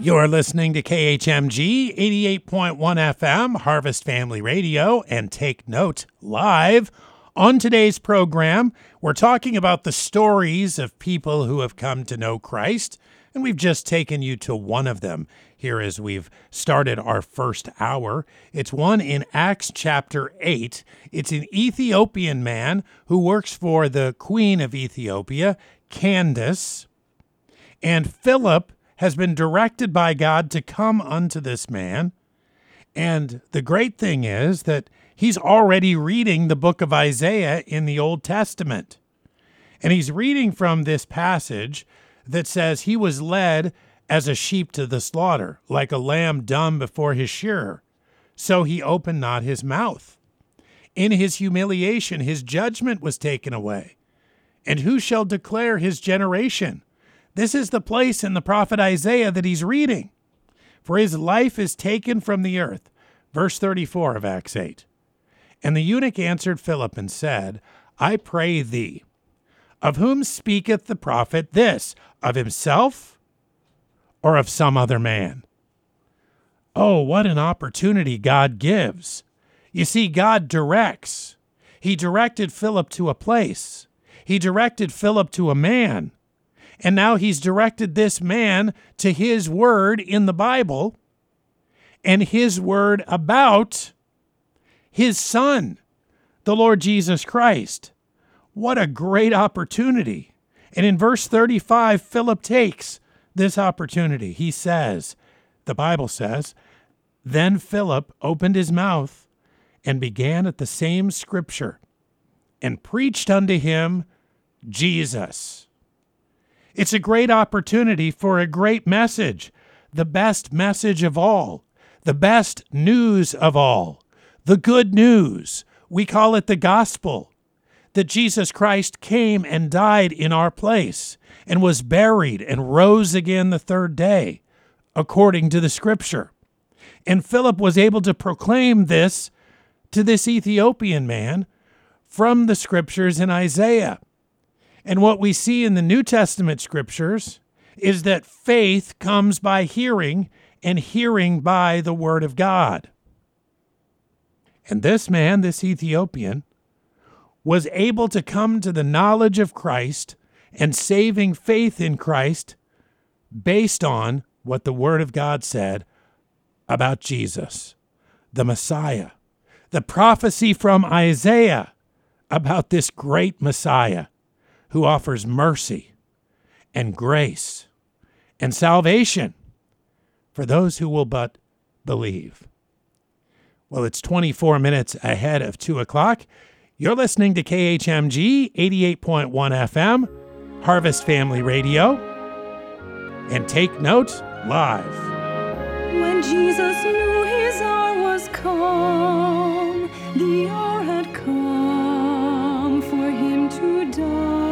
You're listening to KHMG 88.1 FM, Harvest Family Radio, and Take Note live. On today's program, we're talking about the stories of people who have come to know Christ, and we've just taken you to one of them here as we've started our first hour. It's one in Acts chapter 8. It's an Ethiopian man who works for the Queen of Ethiopia, Candace, and Philip has been directed by God to come unto this man. And the great thing is that he's already reading the book of Isaiah in the Old Testament. And he's reading from this passage that says he was led as a sheep to the slaughter, like a lamb dumb before his shearer. So he opened not his mouth. In his humiliation, his judgment was taken away. And who shall declare his generation? This is the place in the prophet Isaiah that he's reading. For his life is taken from the earth. Verse 34 of Acts 8. And the eunuch answered Philip and said, I pray thee, of whom speaketh the prophet this? Of himself or of some other man? Oh, what an opportunity God gives. You see, God directs. He directed Philip to a place, he directed Philip to a man. And now he's directed this man to his word in the Bible and his word about his son, the Lord Jesus Christ. What a great opportunity. And in verse 35, Philip takes this opportunity. He says, the Bible says, Then Philip opened his mouth and began at the same scripture and preached unto him Jesus. It's a great opportunity for a great message, the best message of all, the best news of all, the good news. We call it the gospel that Jesus Christ came and died in our place and was buried and rose again the third day, according to the scripture. And Philip was able to proclaim this to this Ethiopian man from the scriptures in Isaiah. And what we see in the New Testament scriptures is that faith comes by hearing, and hearing by the Word of God. And this man, this Ethiopian, was able to come to the knowledge of Christ and saving faith in Christ based on what the Word of God said about Jesus, the Messiah, the prophecy from Isaiah about this great Messiah who offers mercy and grace and salvation for those who will but believe. Well, it's 24 minutes ahead of 2 o'clock. You're listening to KHMG 88.1 FM, Harvest Family Radio, and Take Note Live. When Jesus knew his hour was come, the hour had come for him to die.